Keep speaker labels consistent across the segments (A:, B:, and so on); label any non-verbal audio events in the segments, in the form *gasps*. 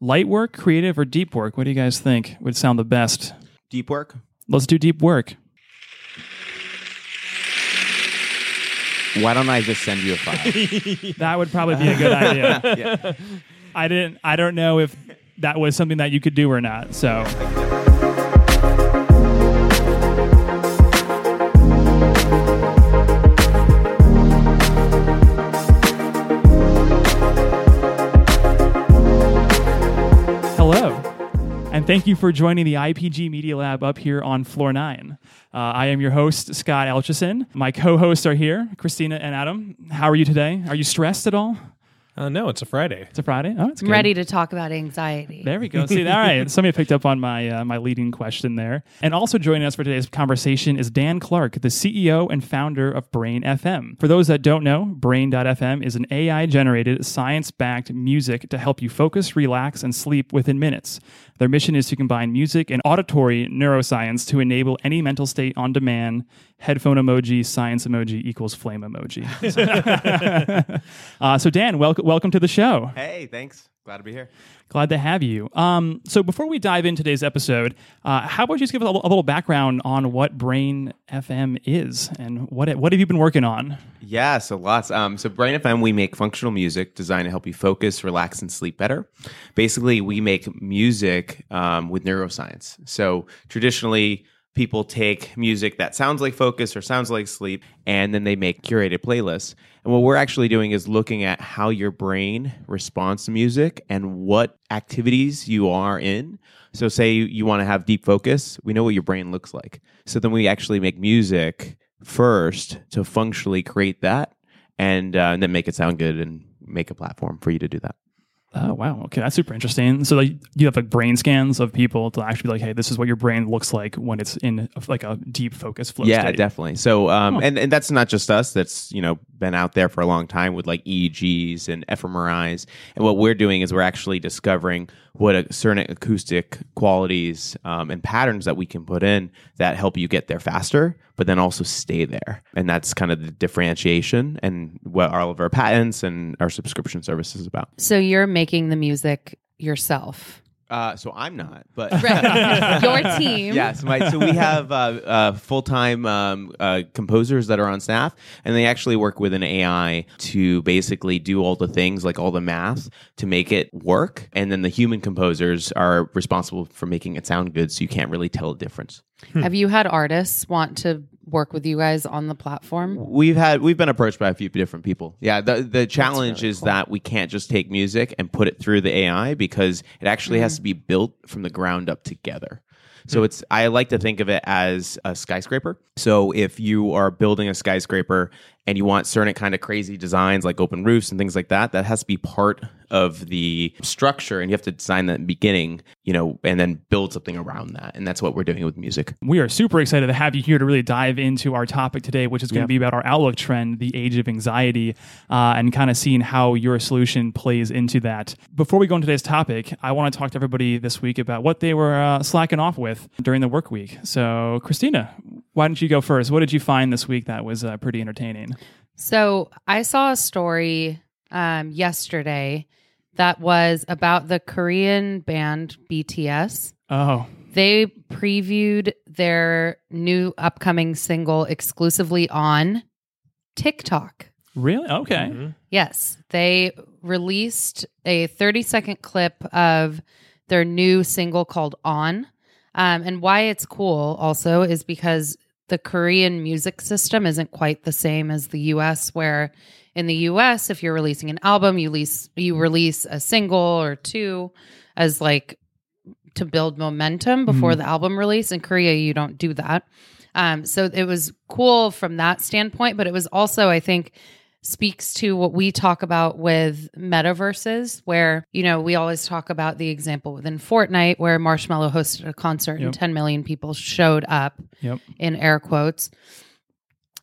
A: Light work, creative, or deep work? What do you guys think would sound the best?
B: Deep work.
A: Let's do deep work.
B: Why don't I just send you a file? *laughs*
A: That would probably be a good *laughs* idea.
B: yeah.
A: I didn't. I don't know if that was something that you could do or not. So and thank you for joining the IPG Media Lab up here on floor nine. Uh, I am your host Scott Elchison. My co-hosts are here, Christina and Adam. How are you today? Are you stressed at all?
C: Uh, no, it's a Friday.
A: It's a Friday. Oh, it's
D: I'm ready to talk about anxiety.
A: There we go. See, all right. *laughs* Somebody picked up on my uh, my leading question there. And also joining us for today's conversation is Dan Clark, the CEO and founder of Brain FM. For those that don't know, Brain.fm is an AI generated, science backed music to help you focus, relax, and sleep within minutes. Their mission is to combine music and auditory neuroscience to enable any mental state on demand. Headphone emoji, science emoji equals flame emoji. *laughs* *laughs* uh, so, Dan, welcome welcome to the show.
B: Hey, thanks. Glad to be here.
A: Glad to have you. Um, so before we dive into today's episode, uh, how about you just give us a, a little background on what Brain FM is and what what have you been working on?
B: Yeah, so lots. Um, so Brain FM, we make functional music designed to help you focus, relax, and sleep better. Basically, we make music um, with neuroscience. So traditionally, people take music that sounds like focus or sounds like sleep, and then they make curated playlists. And what we're actually doing is looking at how your brain responds to music and what activities you are in. So, say you, want to have deep focus, we know what your brain looks like. So, then we actually make music first to functionally create that and, uh, and then make it sound good and make a platform for you to do that.
A: Oh wow, okay, that's super interesting. So like you have like brain scans of people to actually be like, hey, this is what your brain looks like when it's in like a deep focus flow
B: yeah
A: state.
B: definitely so um
A: Huh.
B: and, and that's not just us that's you know been out there for a long time with like eegs and fMRIs and what we're doing is we're actually discovering what certain acoustic qualities um, and patterns that we can put in that help you get there faster but then also stay there and that's kind of the differentiation and what all of our patents and our subscription service is about
D: So you're making the music yourself.
B: Uh, so i'm not but
D: Right. *laughs* Your team.
B: Yes, my, so we have uh, uh, full time um, uh, composers that are on staff, and they actually work with an AI to basically do all the things, like all the math, to make it work. And then the human composers are responsible for making it sound good, so you can't really tell a difference.
D: Have you had artists want to work with you guys on the platform?
B: We've had we've been approached by a few different people. Yeah, the the challenge is that we can't just take music and put it through the AI because it actually has mm-hmm. to be built from the ground up together. So hmm. it's I like to think of it as a skyscraper. So if you are building a skyscraper and you want certain kind of crazy designs like open roofs and things like that, that has to be part of the structure and you have to design that the beginning, you know, and then build something around that. And that's what we're doing with music.
A: We are super excited to have you here to really dive into our topic today, which is going to
B: Yep.
A: be about our outlook trend, the age of anxiety, uh, and kind of seeing how your solution plays into that. Before we go into today's topic, I want to talk to everybody this week about what they were uh, slacking off with during the work week. So, Christina, why don't you go first? What did you find this week that was uh, pretty entertaining?
D: So I saw a story um, yesterday that was about the Korean band BTS.
A: Oh,
D: They previewed their new upcoming single exclusively on TikTok.
A: really? Okay.
C: Mhm.
D: Yes, they released a 30 second clip of their new single called On. Um, and why it's cool also is because the Korean music system isn't quite the same as the US, where in the US, if you're releasing an album, you release, you release a single or two as like to build momentum before the album release. In Korea, you don't do that. Um, so it was cool from that standpoint, but it was also, I think, speaks to what we talk about with metaverses, where, you know, we always talk about the example within Fortnite where Marshmello hosted a concert
A: Yep.
D: and 10 million people showed up
A: Yep.
D: in air quotes.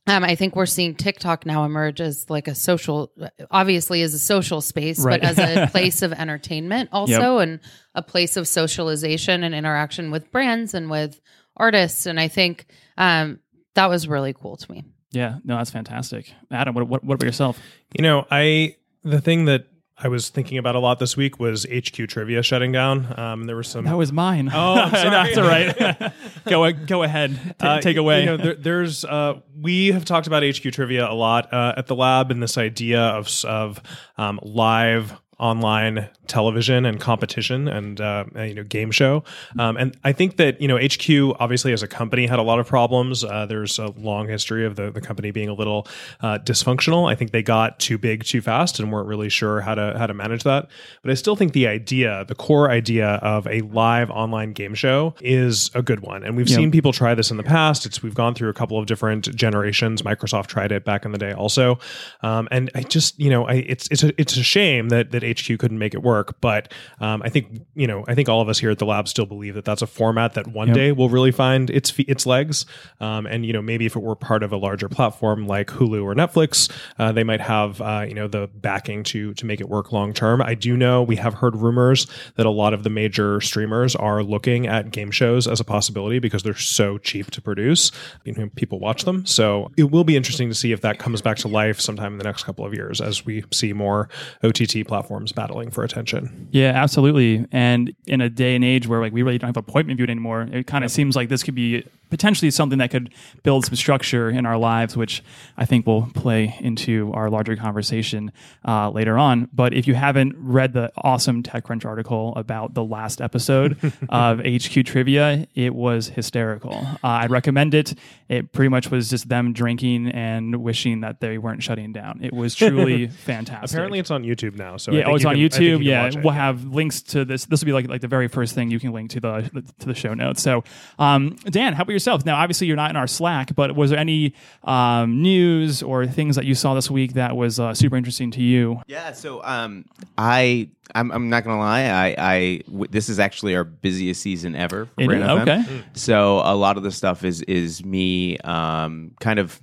D: Um, I think we're seeing TikTok now emerge as like a social, obviously as a social space,
A: Right.
D: but as a *laughs* place of entertainment also, and a place of socialization and interaction with brands and with artists. And I think um, that was really cool to me.
A: Yeah. No, that's fantastic. Adam, what, what, what about yourself?
C: You know, I the thing that I was thinking about a lot this week was HQ Trivia shutting down. Um, there was some.
A: That was mine.
C: Oh, I'm sorry. *laughs*
A: That's all right. *laughs* go go ahead. Ta-
C: Uh,
A: take away.
C: You know, there, there's uh, we have talked about HQ trivia a lot uh, at the lab, and this idea of of um, live online television and competition and uh, and, you know game show. Um, and i think that you know hq obviously as a company had a lot of problems. Uh, there's a long history of the, the company being a little uh, dysfunctional. I think they got too big too fast and weren't really sure how to how to manage that. But i still think the idea the core idea of a live online game show is a good one. And we've
A: Yeah.
C: seen people try this in the past. It's we've gone through a couple of different generations. Microsoft tried it back in the day also. Um, and i just you know I, it's it's a, it's a shame that that hq couldn't make it work but um, i think you know i think all of us here at the lab still believe that that's a format that one
A: Yep.
C: day will really find its its legs. Um, and you know maybe if it were part of a larger platform like hulu or netflix uh, they might have uh, you know the backing to to make it work long term i do know we have heard rumors that a lot of the major streamers are looking at game shows as a possibility because they're so cheap to produce. You know people watch them. So it will be interesting to see if that comes back to life sometime in the next couple of years as we see more ott platforms battling for attention
A: Yeah, absolutely. And in a day and age where like we really don't have appointment viewing anymore, it kind of seems like this could be potentially something that could build some structure in our lives, which I think will play into our larger conversation uh, later on. But if you haven't read the awesome TechCrunch article about the last episode *laughs* of HQ Trivia, it was hysterical. Uh, I'd recommend it. It pretty much was just them drinking and wishing that they weren't shutting down. It was truly *laughs* fantastic.
C: apparently it's on youtube now so
A: Yeah, oh, it's on
C: can-
A: YouTube. Yeah,
C: it.
A: we'll have links to this. This will be like like the very first thing you can link to the to the show notes. So, um, Dan, how about yourself? Now, obviously, you're not in our Slack, but was there any um, news or things that you saw this week that was uh, super interesting to you?
B: Yeah, so um, I I'm, I'm not gonna lie. I, I w- this is actually our busiest season ever. For
A: It
B: Brain
A: is?
B: FM.
A: Okay.
B: So a lot of the stuff is is me um, kind of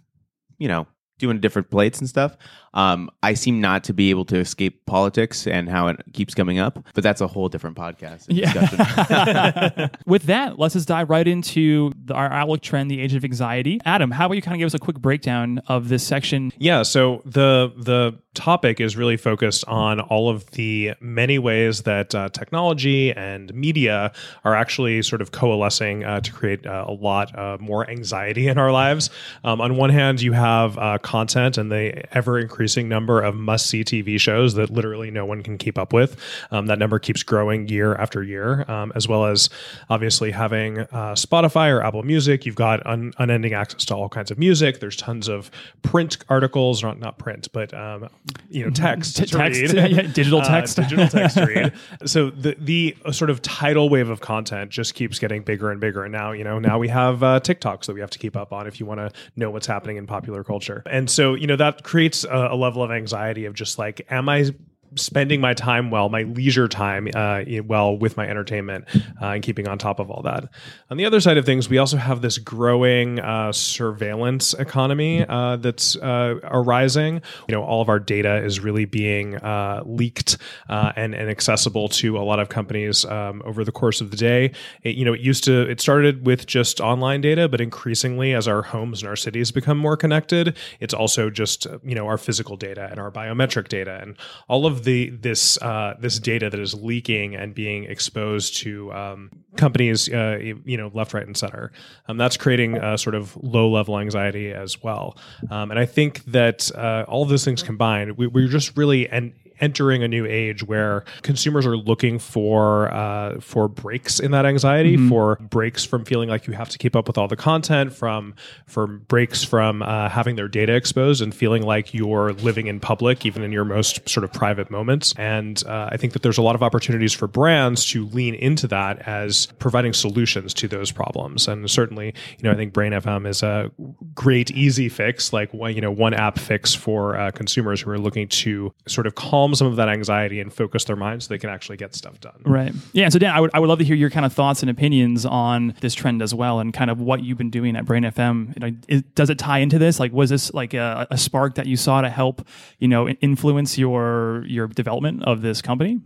B: you know doing different plates and stuff. Um, I seem not to be able to escape politics and how it keeps coming up, but that's a whole different podcast. and discussion.
A: Yeah. *laughs* With that, let's just dive right into the, our outlook trend, the age of anxiety. Adam, how about you kind of give us a quick breakdown of this section?
C: Yeah, so the the topic is really focused on all of the many ways that uh, technology and media are actually sort of coalescing uh, to create uh, a lot uh, more anxiety in our lives. Um, on one hand, you have uh, content and the ever increasing number of must see TV shows that literally no one can keep up with. Um, that number keeps growing year after year, um, as well as obviously having uh, Spotify or Apple Music. You've got un- unending access to all kinds of music. There's tons of print articles, not not print, but um, you know, text,
A: T-
C: to
A: text,
C: read. *laughs*
A: yeah, digital
C: Uh,
A: text.
C: digital text to read. *laughs* So the the uh, sort of tidal wave of content just keeps getting bigger and bigger. And now you know now we have uh, TikToks that we have to keep up on if you want to know what's happening in popular culture. And so you know that creates a, a level of anxiety of just like, am I spending my time well, my leisure time uh, well with my entertainment uh, and keeping on top of all that. On the other side of things, we also have this growing uh, surveillance economy uh, that's uh, arising. You know, all of our data is really being uh, leaked uh, and, and accessible to a lot of companies um, over the course of the day. It, you know, it used to, it started with just online data, but increasingly as our homes and our cities become more connected, it's also just, you know, our physical data and our biometric data and all of the, this, uh, this data that is leaking and being exposed to um, companies, uh, you know, left, right, and center. Um, that's creating a sort of low level anxiety as well. Um, and I think that uh, all of those things combined, we, we're just really and entering a new age where consumers are looking for uh, for breaks in that anxiety, for breaks from feeling like you have to keep up with all the content, from for breaks from uh, having their data exposed and feeling like you're living in public, even in your most sort of private moments. And uh, I think that there's a lot of opportunities for brands to lean into that as providing solutions to those problems. And certainly, you know, I think Brain FM is a great easy fix, like one, you know, one app fix for uh, consumers who are looking to sort of calm some of that anxiety and focus their minds so they can actually get stuff done.
A: Right. Yeah. So Dan, I would I would love to hear your kind of thoughts and opinions on this trend as well, and kind of what you've been doing at Brain FM. You know, is, does it tie into this? Like, was this like a, a spark that you saw to help you know influence your your development of this company?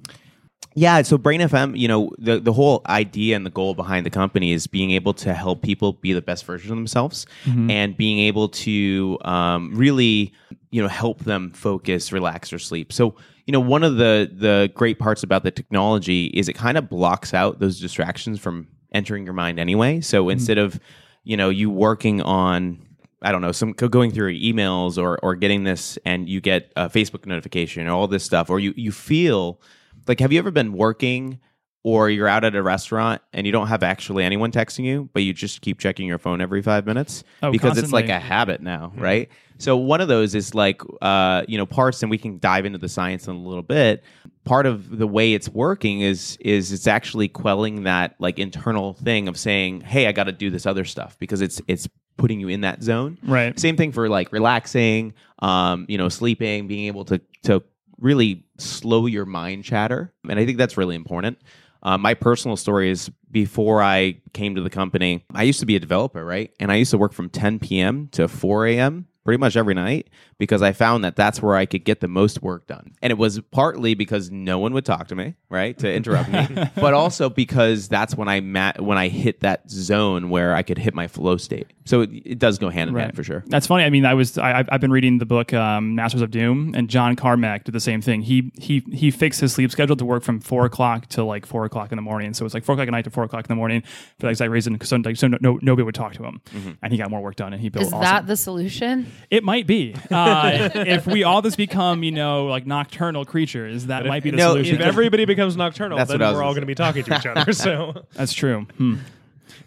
B: Yeah, so Brain FM, you know, the the whole idea and the goal behind the company is being able to help people be the best version of themselves, and being able to um, really, you know help them focus relax or sleep. So you know one of the the great parts about the technology is it kind of blocks out those distractions from entering your mind anyway. So hmm. instead of you know you working on I don't know, some going through your emails or or getting this, and you get a Facebook notification or all this stuff, or you you feel like have you ever been working or you're out at a restaurant and you don't have actually anyone texting you, but you just keep checking your phone every five minutes
A: Oh,
B: because it's like a habit now, right? So one of those is like uh, you know parts, and we can dive into the science in a little bit. Part of the way it's working is is it's actually quelling that like internal thing of saying, "Hey, I got to do this other stuff," because it's it's putting you in that zone.
A: Right.
B: Same thing for like relaxing, um, you know, sleeping, being able to to really slow your mind chatter, and I think that's really important. Uh, my personal story is before I came to the company, I used to be a developer, right? And I used to work from 10 p.m. to 4 a.m. pretty much every night because I found that that's where I could get the most work done. And it was partly because no one would talk to me, right, to interrupt me, *laughs* but also because that's when I met when I hit that zone where I could hit my flow state. So it, it does go hand in hand for sure.
A: That's funny. I mean, I was I, I've- I've been reading the book um, Masters of Doom, and John Carmack did the same thing. He he he fixed his sleep schedule to work from four o'clock to like four o'clock in the morning. So it's like four o'clock at night to four o'clock in the morning for that exact reason. Because so, like, so no, no, nobody would talk to him, and he got more work done, and he built.
D: Is
A: awesome.
D: that the solution?
A: It might be. Uh, *laughs* if we all just become, you know, like nocturnal creatures, that might be the
B: no,
A: solution.
C: If everybody becomes nocturnal,
B: That's
C: then
B: what I was
C: we're all
B: gonna
C: going to be talking to each *laughs* other. So,
A: That's true. Hmm.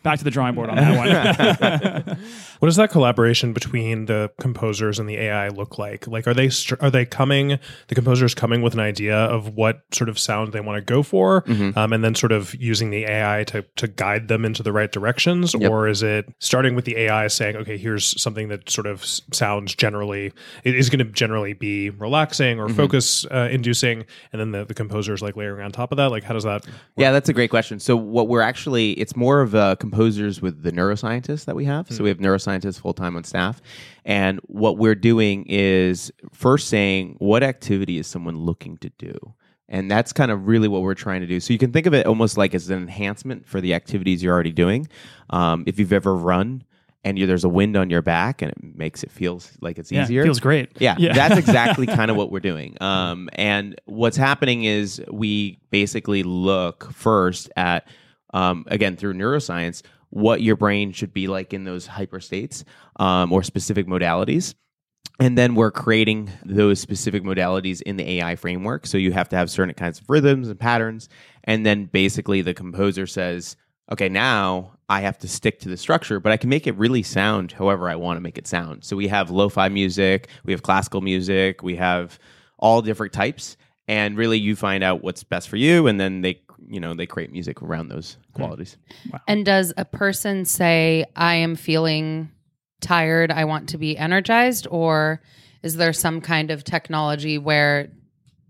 A: Back to the drawing board on that one. *laughs*
C: what does that collaboration between the composers and the AI look like? Like, are they str- are they coming? The composers coming with an idea of what sort of sound they want to go for,
B: Mm-hmm.
C: um, and then sort of using the AI to to guide them into the right directions,
B: Yep.
C: or is it starting with the AI saying, okay, here's something that sort of sounds generally it is going to generally be relaxing or
B: Mm-hmm.
C: focus uh, inducing, and then the the composers like layering on top of that. Like, how does that?
B: Yeah, that's a great question. So what we're actually it's more of uh, composers with the neuroscientists that we have. So we have neuroscientists full time on staff, and what we're doing is first saying what activity is someone looking to do. And that's kind of really what we're trying to do. So you can think of it almost like as an enhancement for the activities you're already doing. Um, if you've ever run and you, there's a wind on your back and it makes it feel like it's
A: yeah,
B: easier,
A: feels great.
B: yeah, that's *laughs* exactly kind of what we're doing. Um, and what's happening is we basically look first at, um, again, through neuroscience, what your brain should be like in those hyper states um, or specific modalities. And then we're creating those specific modalities in the AI framework. So you have to have certain kinds of rhythms and patterns. And then basically the composer says, okay, now I have to stick to the structure, but I can make it really sound however I want to make it sound. So we have lo fi music, we have classical music, we have all different types. And really you find out what's best for you. And then they, you know, they create music around those qualities.
D: And does a person say, I am feeling tired, I want to be energized? Or is there some kind of technology where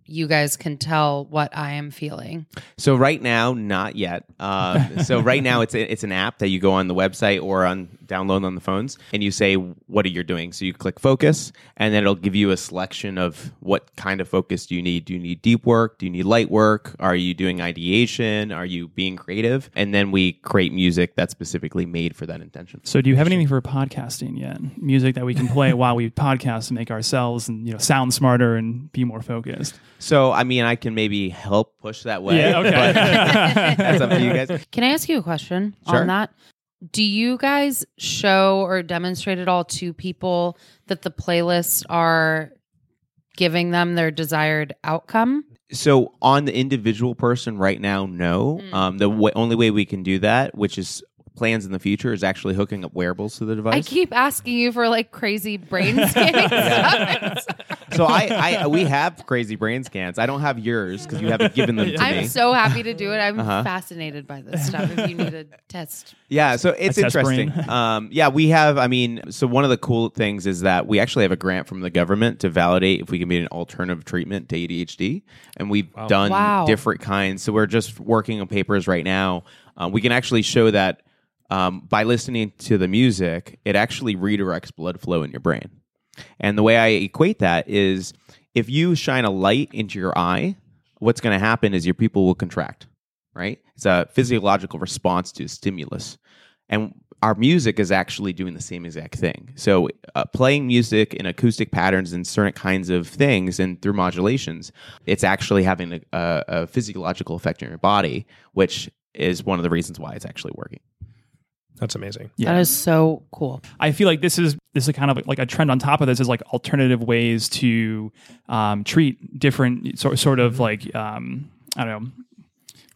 D: you guys can tell what I am feeling?
B: So right now, not yet. Um, so right now, it's a, it's an app that you go on the website or on download on the phones, and you say what are you doing. So you click focus, and then it'll give you a selection of what kind of focus do you need. Do you need deep work? Do you need light work? Are you doing ideation? Are you being creative? And then we create music that's specifically made for that intention.
A: So, do you have anything for podcasting yet? Music that we can play *laughs* while we podcast to make ourselves and you know sound smarter and be more focused.
B: So I mean, I can maybe help push that way.
A: Yeah, okay.
B: but *laughs* that's up to you guys.
D: Can I ask you a question
B: Sure.
D: on that? Do you guys show or demonstrate at all to people that the playlists are giving them their desired outcome?
B: So on the individual person right now, no.
D: Mm.
B: Um, the w- only way we can do that, which is plans in the future, is actually hooking up wearables to the device.
D: I keep asking you for like crazy brain scans. *laughs*
B: so I, I, we have crazy brain scans. I don't have yours because you haven't given them to me.
D: I'm so happy to do it. I'm
B: Uh-huh.
D: fascinated by this stuff. If you need a *laughs* test,
B: Yeah, so it's interesting. um, yeah, we have. I mean, so one of the cool things is that we actually have a grant from the government to validate if we can be an alternative treatment to ADHD, and we've done
D: Wow.
B: different kinds. So we're just working on papers right now. Uh, we can actually show that um, by listening to the music, it actually redirects blood flow in your brain. And the way I equate that is if you shine a light into your eye, what's going to happen is your pupil will contract, right? It's a physiological response to stimulus. And our music is actually doing the same exact thing. So, uh, playing music in acoustic patterns and certain kinds of things and through modulations, it's actually having a, a, a physiological effect on your body, which is one of the reasons why it's actually working.
C: That's amazing.
A: Yeah.
D: That is so cool.
A: I feel like this is this is kind of like a trend on top of this is like alternative ways to um, treat different sort sort of like um, I don't know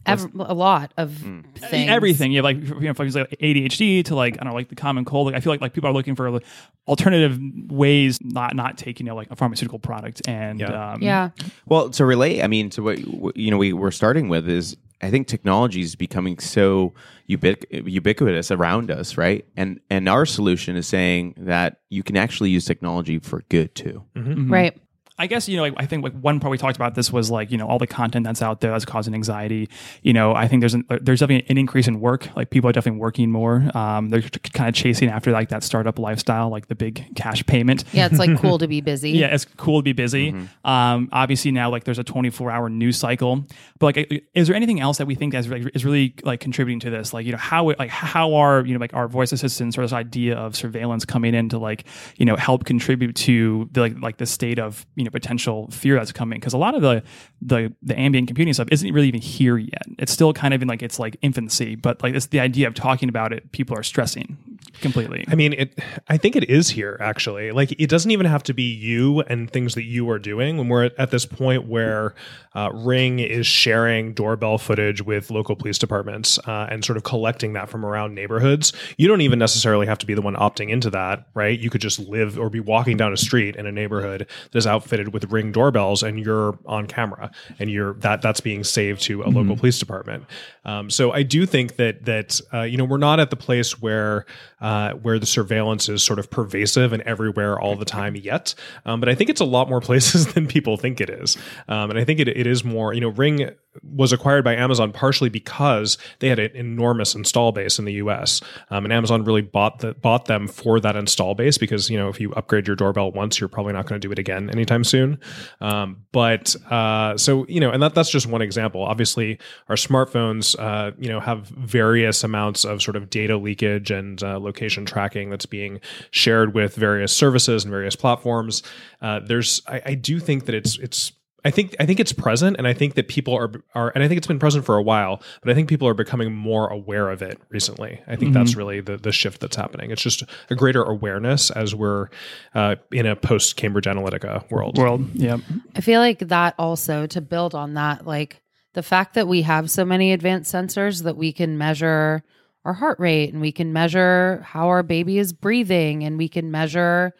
D: Ev- a lot of
B: Mm.
D: things.
A: everything. You have like you know, from like ADHD to like I don't know like the common cold. Like I feel like like people are looking for like, alternative ways, not not taking you know like a pharmaceutical product and
C: Yeah.
A: um,
D: Yeah.
B: Well, to relate, I mean, to what what, you know, we we're starting with is I think technology is becoming so ubic- ubiquitous around us, right? And and our solution is saying that you can actually use technology for good too. Mm-hmm.
D: Right.
A: I guess you know. Like, I think like one part we talked about this was like you know all the content that's out there that's causing anxiety. You know, I think there's an, there's definitely an increase in work. Like people are definitely working more. Um, they're kind of chasing after like that startup lifestyle, like the big cash payment.
D: Yeah, it's like cool to be *laughs* busy.
A: Yeah, it's cool to be busy. Um, obviously now like there's a 24 hour news cycle, but like, is there anything else that we think that's really, is really like contributing to this? Like, you know, how like how are you know like our voice assistants or this idea of surveillance coming in to like you know help contribute to the like like the state of you know potential fear that's coming? Because a lot of the the the ambient computing stuff isn't really even here yet. It's still kind of in like it's like infancy, but like it's the idea of talking about it. People are stressing completely.
C: I mean, it. I think it is here actually. Like, it doesn't even have to be you and things that you are doing. When we're at, at this point where uh, Ring is sharing doorbell footage with local police departments uh, and sort of collecting that from around neighborhoods, you don't even necessarily have to be the one opting into that, right? You could just live or be walking down a street in a neighborhood that is outfitted with Ring doorbells, and you're on camera, and you're that that's being saved to a local police department. Um, so I do think that that uh, you know we're not at the place where uh, where the surveillance is sort of pervasive and everywhere all the time yet. Um, but I think it's a lot more *laughs* places than people think it is. Um, and I think it, it is more, you know, Ring was acquired by Amazon partially because they had an enormous install base in the US. Um, and Amazon really bought the, bought them for that install base because, you know, if you upgrade your doorbell once, you're probably not going to do it again anytime soon. Um, but uh, so, you know, and that, that's just one example. Obviously, our smartphones, uh, you know, have various amounts of sort of data leakage and uh, location tracking that's being shared with various services and various platforms. Uh, there's, I, I do think that it's, it's, I think I think it's present, and I think that people are are, and I think it's been present for a while, but I think people are becoming more aware of it recently. I think that's really the the shift that's happening. It's just a greater awareness as we're uh, in a post Cambridge Analytica world.
A: World, yeah.
D: I feel like that also to build on that, like the fact that we have so many advanced sensors that we can measure our heart rate and we can measure how our baby is breathing and we can measure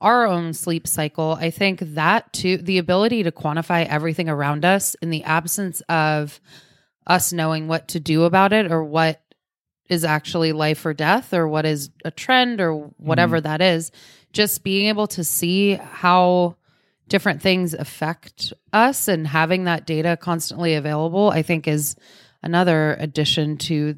D: our own sleep cycle. I think that too, the ability to quantify everything around us in the absence of us knowing what to do about it or what is actually life or death or what is a trend or whatever mm. that is, just being able to see how different things affect us and having that data constantly available, I think is another addition to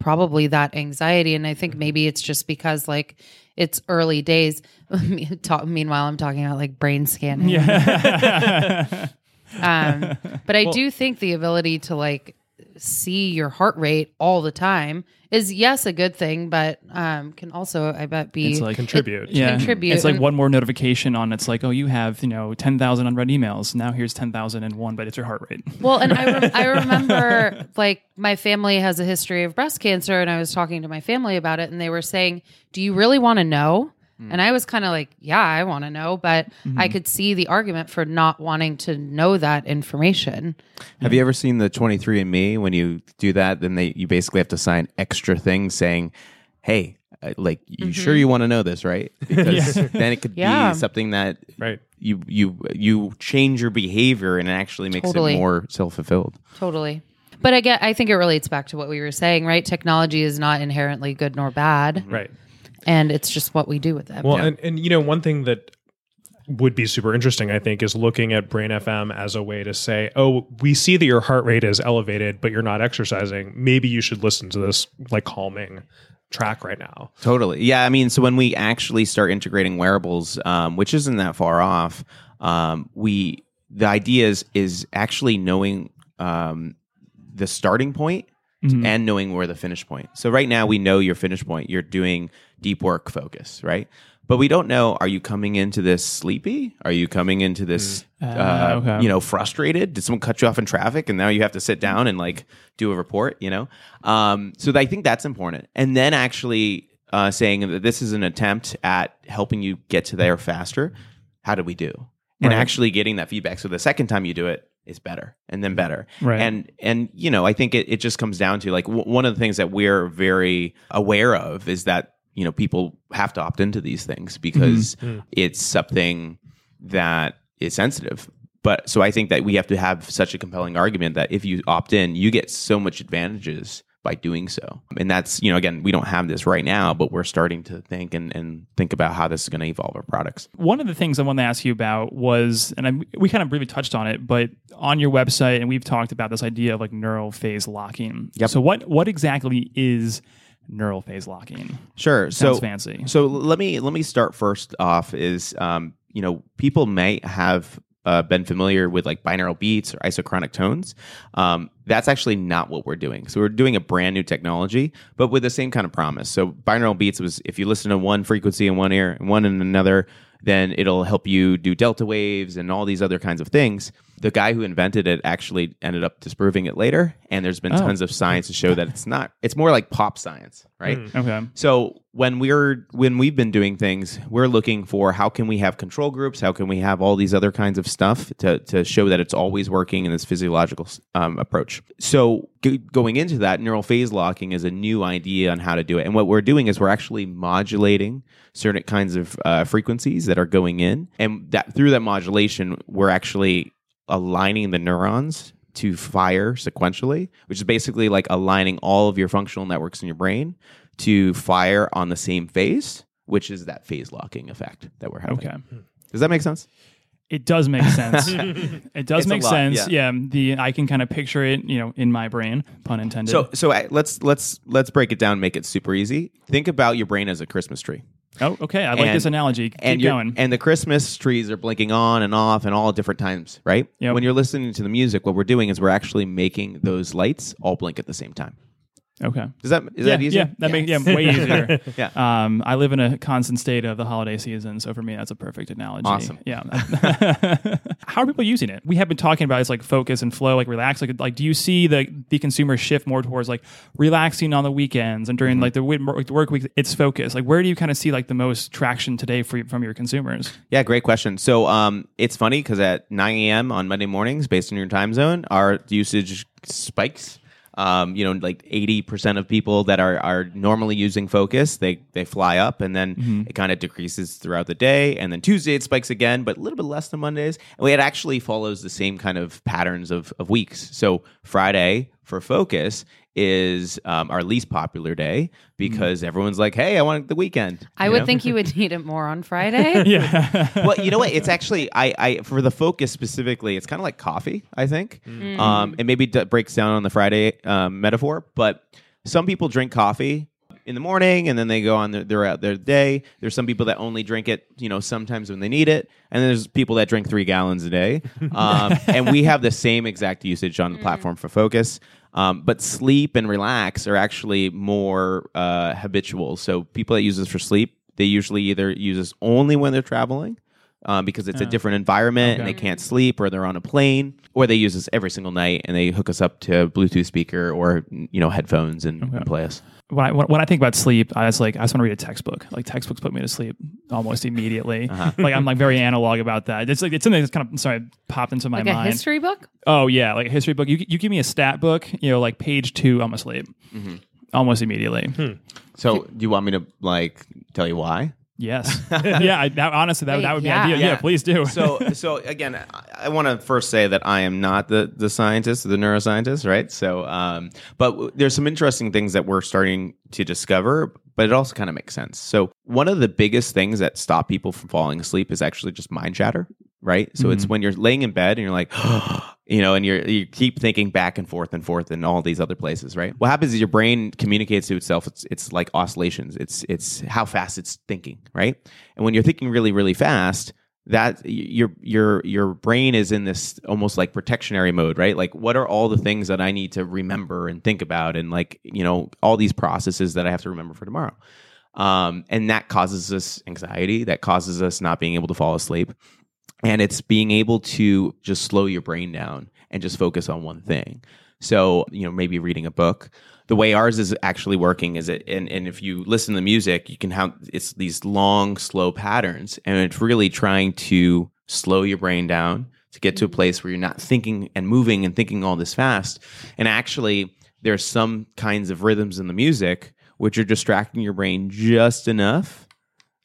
D: probably that anxiety. And I think maybe it's just because like it's early days. *laughs* Meanwhile, I'm talking about like brain scanning.
A: Yeah. *laughs*
D: Um, but I do think the ability to like see your heart rate all the time is yes a good thing, but um, can also I bet be
A: It's like-
C: Contribute.
A: yeah.
D: contribute.
A: It's like
D: And-
A: one more notification on. It's like, oh, you have you know ten thousand unread emails. Now here's ten thousand and one, but it's your heart rate.
D: Well, and I, rem- I *laughs* remember like my family has a history of breast cancer, and I was talking to my family about it, and they were saying, "Do you really want to know?" And I was kind of like, "Yeah, I want to know," but I could see the argument for not wanting to know that information.
B: Have you ever seen the 23andMe? When you do that, then they you basically have to sign extra things saying, "Hey, uh, like you sure you want to know this, right?" *laughs* Because then it could
D: Yeah.
B: be something that
C: Right.
B: you you you change your behavior and it actually makes
D: Totally.
B: it more self fulfilled.
D: Totally. But I get, I think it relates back to what we were saying, right? Technology is not inherently good nor bad,
C: Right.
D: And it's just what we do with it.
C: Well, and, and you know, one thing that would be super interesting, I think, is looking at Brain FM as a way to say, oh, we see that your heart rate is elevated, but you're not exercising. Maybe you should listen to this like calming track right now.
B: Totally. Yeah. I mean, so when we actually start integrating wearables, um, which isn't that far off, um, we the idea is is actually knowing um, the starting point and knowing where the finish point. So right now we know your finish point. You're doing deep work focus, right? But we don't know. Are you coming into this sleepy? Are you coming into this, uh,
A: Uh, okay.
B: you know, frustrated? Did someone cut you off in traffic and now you have to sit down and like do a report? You know, um, so I think that's important. And then actually uh, saying that this is an attempt at helping you get to there faster. How did we do? And
A: Right.
B: actually getting that feedback. So the second time you do it's better and then better.
A: Right.
B: And and you know, I think it, it just comes down to like w- one of the things that we're very aware of is that you know people have to opt into these things because mm-hmm. mm. it's something that is sensitive. But so I think that we have to have such a compelling argument that if you opt in, you get so much advantages by doing so. And that's, you know, again, we don't have this right now, but we're starting to think and, and think about how this is going to evolve our products.
A: One of the things I wanted to ask you about was, and I, we kind of briefly touched on it, but on your website, and we've talked about this idea of like neural phase locking.
B: Yep.
A: So what what exactly is neural phase locking?
B: Sure.
A: Sounds
B: so
A: fancy.
B: So let me let me start first off is um, you know people may have uh, been familiar with like binaural beats or isochronic tones. Um, that's actually not what we're doing. So we're doing a brand new technology, but with the same kind of promise. So binaural beats was if you listen to one frequency in one ear and one in another, then it'll help you do delta waves and all these other kinds of things. The guy who invented it actually ended up disproving it later, and there's been
A: Oh.
B: tons of science to show that it's not. It's more like pop science, right?
A: Okay.
B: So when we're when we've been doing things, we're looking for how can we have control groups, how can we have all these other kinds of stuff to to show that it's always working in this physiological um, approach. So g- going into that, neural phase locking is a new idea on how to do it, and what we're doing is we're actually modulating certain kinds of uh, frequencies that are going in, and that through that modulation, we're actually aligning the neurons to fire sequentially, which is basically like aligning all of your functional networks in your brain to fire on the same phase, which is that phase locking effect that we're having.
A: Okay.
B: Does that make sense?
A: It does make sense. *laughs* it does
B: It's
A: make
B: lot,
A: sense. Yeah. The I can kind of picture it, you know, in my brain, pun intended.
B: So so I, let's let's let's break it down make it super easy. Think about your brain as a Christmas tree.
A: Oh, okay. I like
B: And-
A: this analogy. Keep
B: and
A: going.
B: and the Christmas trees are blinking on and off and all different times, right?
A: Yep.
B: When you're listening to the music, what we're doing is we're actually making those lights all blink at the same time.
A: Okay.
B: Does that is
A: yeah,
B: that easy?
A: yeah, that makes yeah way easier. *laughs*
B: Yeah.
A: Um, I live in a constant state of the holiday season, so for me, that's a perfect analogy.
B: Awesome.
A: Yeah. *laughs* How are people using it? We have been talking about it's like focus and flow, like relax. Like, like do you see the the consumer shift more towards like relaxing on the weekends and during
B: Mm-hmm.
A: like the, wi- like the work week? It's focus. Like, where do you kind of see like the most traction today for from your consumers?
B: Yeah, great question. So um, it's funny because at 9 a.m. on Monday mornings, based on your time zone, our usage spikes. Um, you know, like 80% of people that are, are normally using Focus, they, they fly up and then it kind of decreases throughout the day. And then Tuesday it spikes again, but a little bit less than Mondays. And it actually follows the same kind of patterns of, of weeks. So Friday for Focus is um, our least popular day because everyone's like, hey, I want the weekend.
D: I
B: you
D: would
B: know?
D: think you would *laughs* need it more on Friday. *laughs*
A: Yeah. *laughs*
B: well, you know what? It's actually I, I for the focus specifically. It's kind of like coffee. I think, um, and maybe it breaks down on the Friday um, metaphor. But some people drink coffee in the morning and then they go on their, throughout their day. There's some people that only drink it, you know, sometimes when they need it, and then there's people that drink three gallons a day. Um, and we have the same exact usage on the platform for focus. Um, but sleep and relax are actually more uh, habitual. So people that use this for sleep, they usually either use this only when they're traveling. Um, because it's a different environment and they can't sleep, or they're on a plane, or they use us every single night and they hook us up to a Bluetooth speaker or you know headphones and, and play us.
A: when I when, when I think about sleep, I was like, I just want to read a textbook. Like textbooks put me to sleep almost immediately.
B: Uh-huh.
A: Like I'm like very *laughs* analog about that. It's like it's something that's kind of sorry popped into my
D: Like a
A: mind.
D: history book?
A: Oh yeah, like a history book. You you give me a stat book, you know, like page two, I'm asleep.
B: Mm-hmm.
A: Almost immediately.
B: So, do you want me to like tell you why?
A: Yes. *laughs* yeah. I, that, honestly, that,
D: Wait,
A: that would be ideal. Yeah.
B: Yeah.
A: please do.
B: so *laughs* so again i, I want to first say that i am not the the scientist the neuroscientist right so um but w- there's some interesting things that we're starting to discover but it also kind of makes sense so one of the biggest things that stop people from falling asleep is actually just mind chatter right? So it's when you're laying in bed and you're like *gasps* you know and you're you keep thinking back and forth and forth and all these other places right? What happens is your brain communicates to itself. It's it's like oscillations. It's it's how fast it's thinking right? And when you're thinking really really fast that your your your brain is in this almost like protectionary mode right? Like what are all the things that i need to remember and think about and like you know all these processes that i have to remember for tomorrow? Um, and that causes us anxiety. That causes us not being able to fall asleep and it's being able to just slow your brain down and just focus on one thing. So you know maybe reading a book. The way ours is actually working is it and, and if you listen to music you can have it's these long slow patterns and it's really trying to slow your brain down to get to a place where you're not thinking and moving and thinking all this fast. And actually there's some kinds of rhythms in the music which are distracting your brain just enough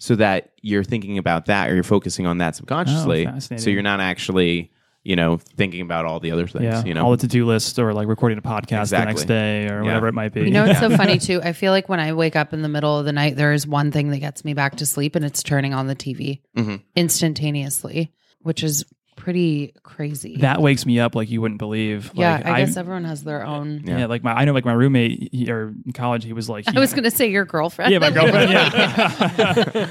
B: so that you're thinking about that or you're focusing on that subconsciously
A: fascinating.
B: so you're not actually you know thinking about all the other things
A: Yeah,
B: you know
A: all the to-do list or like recording a podcast the next day or
B: Yeah.
A: whatever it might be.
D: You know, it's so *laughs* funny too. I feel like when I wake up in the middle of the night, there is one thing that gets me back to sleep, and it's turning on the TV
B: Mhm.
D: instantaneously, which is pretty crazy.
A: that wakes me up like you wouldn't believe.
D: yeah,
A: Like,
D: I guess everyone has their own.
A: yeah. like my I know like my roommate he, or in college he was like
D: I was going to say your girlfriend.
A: yeah, my girlfriend. Yeah,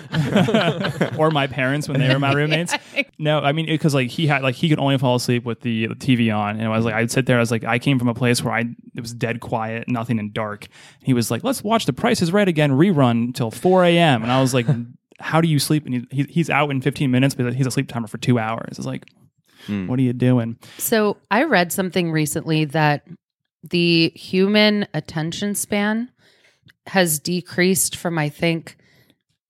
A: *laughs* or my parents when they were my *laughs* roommates. No, I mean because like he had like he could only fall asleep with the, the TV on, and I was like I'd sit there. I was like I came from a place where I it was dead quiet, nothing and dark. He was like, let's watch The Price Is Right again rerun until four a.m. And I was like, how do you sleep? And he, he, he's out in fifteen minutes, but he's a sleep timer for two hours. It's like. What are you doing?
D: So I read something recently that the human attention span has decreased from, I think,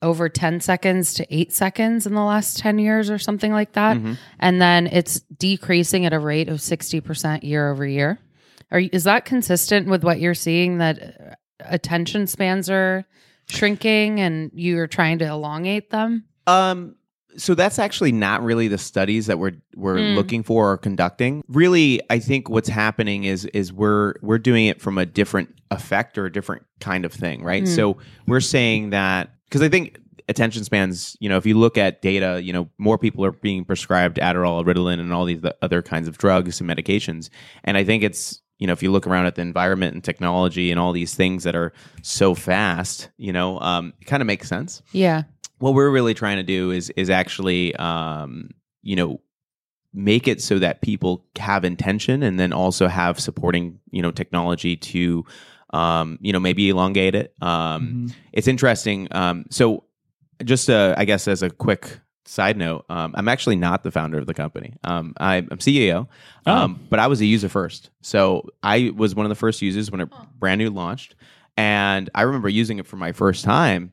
D: over 10 seconds to eight seconds in the last 10 years or something like that.
B: Mhm.
D: And then it's decreasing at a rate of 60% year over year. Are, is that consistent with what you're seeing that uh, attention spans are shrinking and you're trying to elongate them?
B: Um, so that's actually not really the studies that we're we're
D: Mm.
B: looking for or conducting. Really, I think what's happening is is we're we're doing it from a different effect or a different kind of thing, right?
D: Mm.
B: So we're saying that because I think attention spans, you know, if you look at data, you know, more people are being prescribed Adderall, Ritalin, and all these other kinds of drugs and medications, and I think it's you know, if you look around at the environment and technology and all these things that are so fast, you know, um, it kind of makes sense
D: Yeah.
B: what we're really trying to do is is actually um, you know make it so that people have intention and then also have supporting you know technology to um, you know maybe elongate it um,
A: Mhm.
B: it's interesting um, so just uh, i guess as a quick side note um, i'm actually not the founder of the company um, I, i'm ceo um, but i was a user first so i was one of the first users when it brand new launched and i remember using it for my first time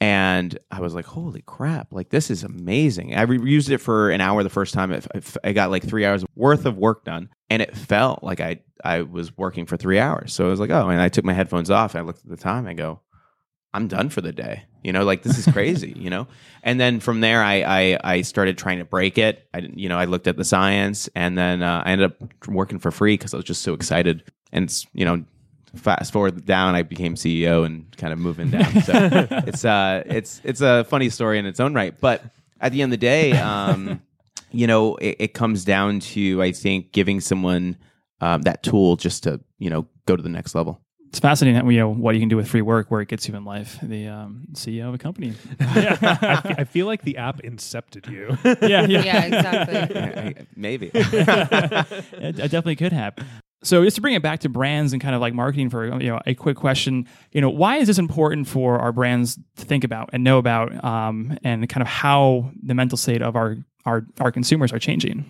B: and I was like, "Holy crap! Like this is amazing." I re- used it for an hour the first time. It, it- I got like three hours worth of work done, and it felt like I I was working for three hours. So I was like, "Oh!" And I took my headphones off. And I looked at the time. I go, "I'm done for the day." You know, like this is crazy. *laughs* you know. And then from there, I I, I started trying to break it. I didn't- you know I looked at the science, and then uh, I ended up working for free because I was just so excited. And it's, you know, fast forward down, I became CEO and kind of moving down. So *laughs* it's uh, it's it's a funny story in its own right. But at the end of the day, um, you know, it, it comes down to I think giving someone um, that tool just to you know go to the next level.
A: It's fascinating, how, you know, what you can do with free work, where it gets you in life. The um, CEO of a company. *laughs*
C: I, fe- I feel like the app incepted you. *laughs*
A: yeah, yeah.
D: Yeah, exactly. *laughs*
B: Maybe.
A: it, it definitely could happen. So just to bring it back to brands and kind of like marketing for you know a quick question, you know, why is this important for our brands to think about and know about, um, and kind of how the mental state of our our our consumers are changing?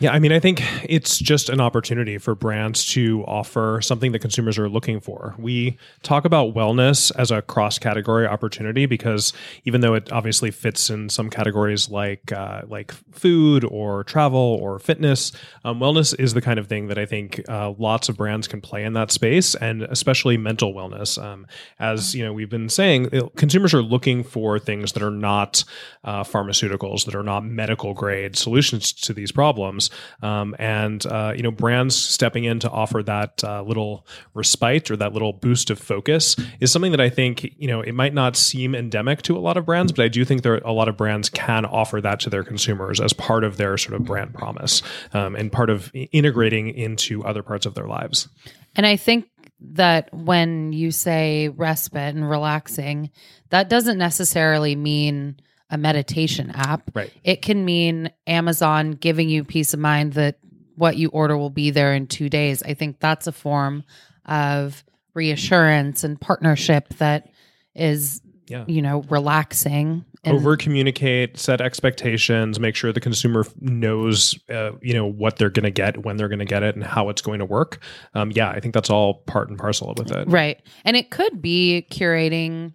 C: Yeah, I mean, I think it's just an opportunity for brands to offer something that consumers are looking for. We talk about wellness as a cross category opportunity because even though it obviously fits in some categories like uh, like food or travel or fitness, um, wellness is the kind of thing that I think uh, lots of brands can play in that space, and especially mental wellness. Um, as you know, we've been saying, it- consumers are looking for things that are not uh, pharmaceuticals, that are not medical grade solutions to these problems. Um, and uh, you know, brands stepping in to offer that uh, little respite or that little boost of focus is something that I think you know it might not seem endemic to a lot of brands, but I do think there a lot of brands can offer that to their consumers as part of their sort of brand promise um, and part of integrating into other parts of their lives.
D: And I think that when you say respite and relaxing, that doesn't necessarily mean a meditation app.
C: Right.
D: It can mean Amazon giving you peace of mind that what you order will be there in two days. I think that's a form of reassurance and partnership that is,
C: Yeah.
D: you know, relaxing. And
C: over communicate set expectations make sure the consumer knows uh, you know what they're going to get when they're going to get it and how it's going to work um, yeah i think that's all part and parcel with it
D: Right. And it could be curating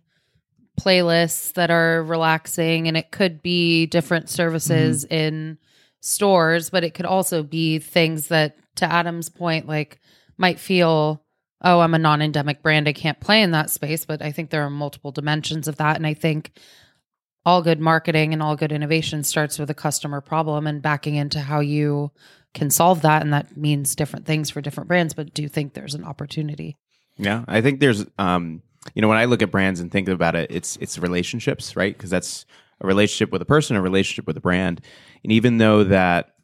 D: playlists that are relaxing and it could be different services
C: Mm-hmm.
D: in stores, but it could also be things that to Adam's point like might feel oh, I'm a non-endemic brand, I can't play in that space, but I think there are multiple dimensions of that and I think all good marketing and all good innovation starts with a customer problem and backing into how you can solve that and that means different things for different brands but do you think there's an opportunity
B: Yeah, I think there's, um, you know, when I look at brands and think about it, it's it's relationships, right? Because that's a relationship with a person, a relationship with a brand, and even though that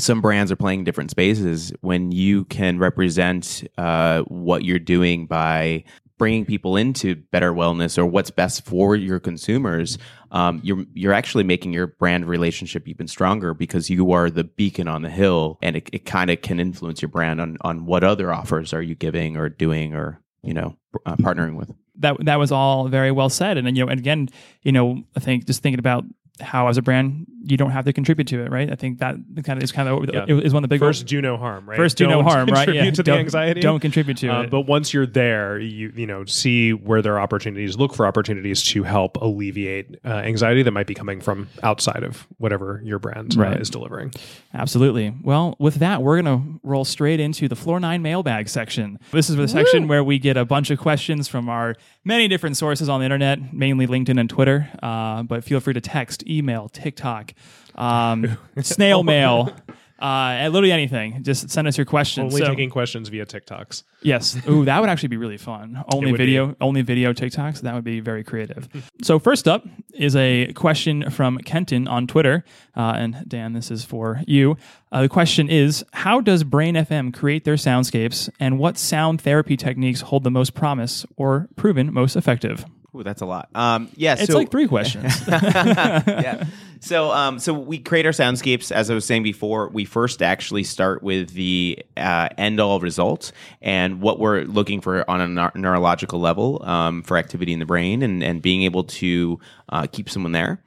B: some brands are playing different spaces, when you can represent uh, what you're doing by bringing people into better wellness or what's best for your consumers, um, you're you're actually making your brand relationship even stronger because you are the beacon on the hill, and it, it kind of can influence your brand on on what other offers are you giving or doing or you know uh, partnering with.
A: That that was all very well said. And then, you know, and again, you know, I think just thinking about how as a brand you don't have to contribute to it, right? I think that kind of is kind of
C: Yeah.
A: is one of the big
C: first do no harm right
A: first do no
C: Don't
A: harm, right?
C: contribute to the
A: don't,
C: anxiety
A: Don't contribute to
C: Uh,
A: it.
C: but once you're there, you you know see where there are opportunities, look for opportunities to help alleviate uh, anxiety that might be coming from outside of whatever your brand uh, is delivering.
A: Absolutely. Well, with that, we're going to roll straight into the Floor 9 mailbag section. This is the section where we get a bunch of questions from our many different sources on the internet, mainly LinkedIn and Twitter. Uh, but feel free to text, email, TikTok, um, *laughs* snail mail, uh, literally anything. Just send us your questions.
C: Only
A: So-
C: taking questions via TikToks.
A: Yes. Ooh, that would actually be really fun. *laughs* Only video, only video TikToks. That would be very creative. so first up is a question from Kenton on Twitter, uh, and Dan, this is for you. Uh, the question is: How does Brain FM create their soundscapes, and what sound therapy techniques hold the most promise or proven most effective?
B: Ooh, that's a lot. Um, yeah,
A: It's
B: so,
A: like three questions. *laughs*
B: yeah. So, um, so we create our soundscapes. As I was saying before, we first actually start with the uh, end all result and what we're looking for on a neur- neurological level um, for activity in the brain and, and being able to uh, keep someone there.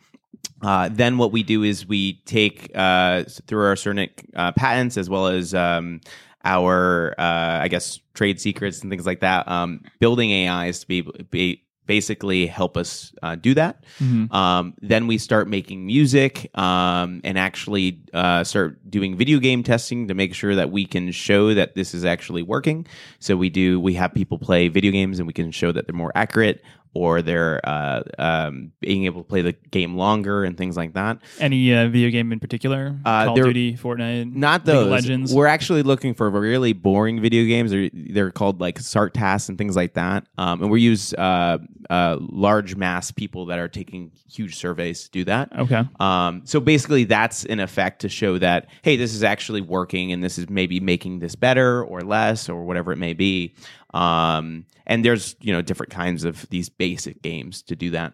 B: Uh, then what we do is we take uh, through our certain uh, patents as well as um, our, uh, I guess, trade secrets and things like that, um, building AIs to be, be basically help us uh, do that. Um, then we start making music um, and actually uh, start doing video game testing to make sure that we can show that this is actually working. So we do we have people play video games and we can show that they're more accurate or they're uh, um, being able to play the game longer and things like that.
A: Any uh, video game in particular?
B: Uh,
A: Call of Duty, Fortnite,
B: Not those.
A: Legends.
B: We're actually looking for really boring video games. They're, they're called like SART tasks and things like that. Um, and we use uh, uh, large mass people that are taking huge surveys to do that.
A: Okay.
B: Um, so basically, that's in effect to show that hey, this is actually working, and this is maybe making this better or less or whatever it may be. Um, and there's you know different kinds of these basic games to do that.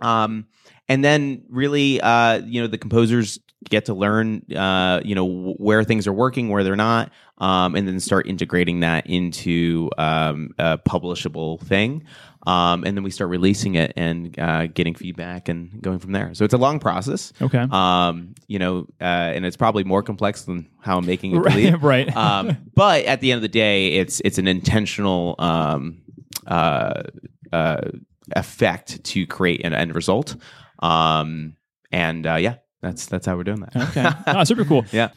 B: Um, and then really, uh, you know, the composers get to learn, uh, you know, wh- where things are working, where they're not, um, and then start integrating that into um, a publishable thing. Um, and then we start releasing it and uh, getting feedback and going from there. So it's a long process.
A: Okay.
B: Um, you know, uh, and it's probably more complex than how I'm making it
A: Right, *laughs* right.
B: Um, but at the end of the day, it's it's an intentional um, uh, uh, effect to create an end result. Um, and uh, yeah, that's that's how we're doing that.
A: okay. Oh, *laughs* super cool.
B: Yeah.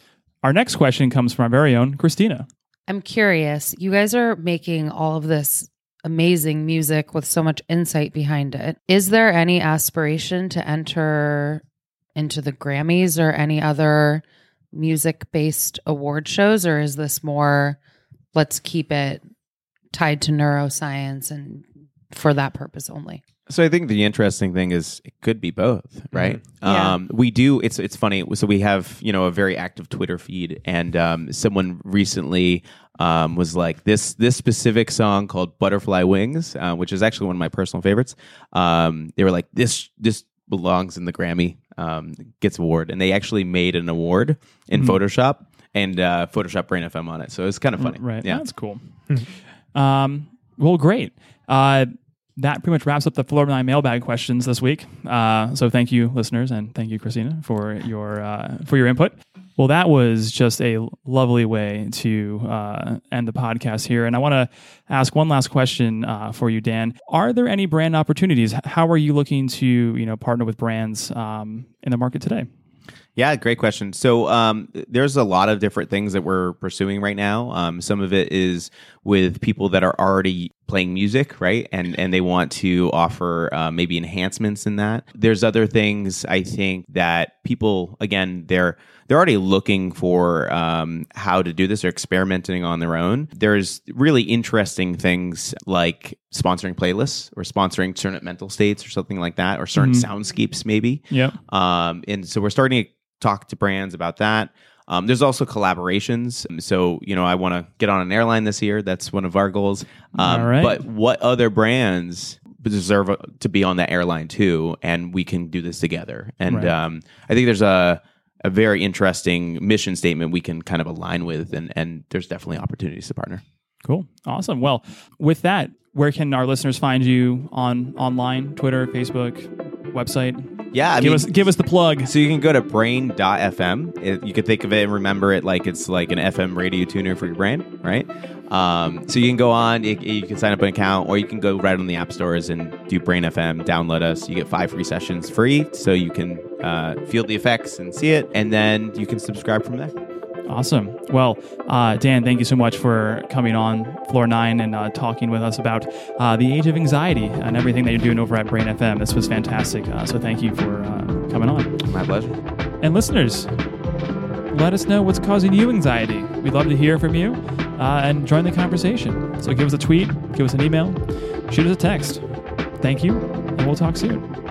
A: Our next question comes from our very own Christina.
D: I'm curious. You guys are making all of this amazing music with so much insight behind it. Is there any aspiration to enter into the Grammys or any other music based award shows? Or is this more, let's keep it tied to neuroscience and for that purpose only?
B: So I think the interesting thing is it could be both, right?
D: Yeah.
B: Um, we do. It's it's funny. So we have you know a very active Twitter feed, and um, someone recently um, was like this this specific song called "Butterfly Wings," uh, which is actually one of my personal favorites. Um, they were like this this belongs in the Grammy, um, gets award, and they actually made an award in
A: Mm-hmm.
B: Photoshop and uh, Photoshop Brain FM on it. So it's kind of funny,
A: Right.
B: Yeah.
A: That's cool. um, well, great. Uh, that pretty much wraps up the Floor 9 mailbag questions this week. Uh, so thank you, listeners, and thank you, Christina, for your uh, for your input. Well, that was just a lovely way to uh, end the podcast here. And I want to ask one last question uh, for you, Dan. Are there any brand opportunities? How are you looking to you know partner with brands um, in the market today?
B: Yeah, great question. So um, there's a lot of different things that we're pursuing right now. Um, some of it is with people that are already playing music, right, and and they want to offer uh, maybe enhancements in that. There's other things I think that people again they're they're already looking for um, how to do this. They're experimenting on their own. There's really interesting things like sponsoring playlists or sponsoring certain mental states or something like that, or certain soundscapes maybe.
A: Yep.
B: Um, and so we're starting to talk to brands about that. Um, there's also collaborations. So, you know, I want to get on an airline this year. That's one of our goals. Um,
A: All right.
B: But what other brands deserve to be on that airline too? And we can do this together. And
A: Right.
B: um, I think there's a, a very interesting mission statement we can kind of align with. And, and there's definitely opportunities to partner.
A: Cool. Awesome. Well, with that, where can our listeners find you on online, Twitter, Facebook, website?
B: Yeah. I
A: give
B: mean,
A: us give us the plug.
B: So you can go to brain.fm. It, you could think of it and remember it like it's like an FM radio tuner for your brain, right? Um, so you can go on, you, you can sign up an account, or you can go right on the app stores and do Brain FM, download us. You get five free sessions free, so you can uh, feel the effects and see it, and then you can subscribe from there.
A: Awesome. Well, uh, Dan, thank you so much for coming on Floor 9 and uh, talking with us about uh, the age of anxiety and everything that you're doing over at Brain FM. This was fantastic. Uh, so thank you for uh, coming on.
B: My pleasure.
A: And listeners, let us know what's causing you anxiety. We'd love to hear from you uh, and join the conversation. So give us a tweet, give us an email, shoot us a text. Thank you, and we'll talk soon.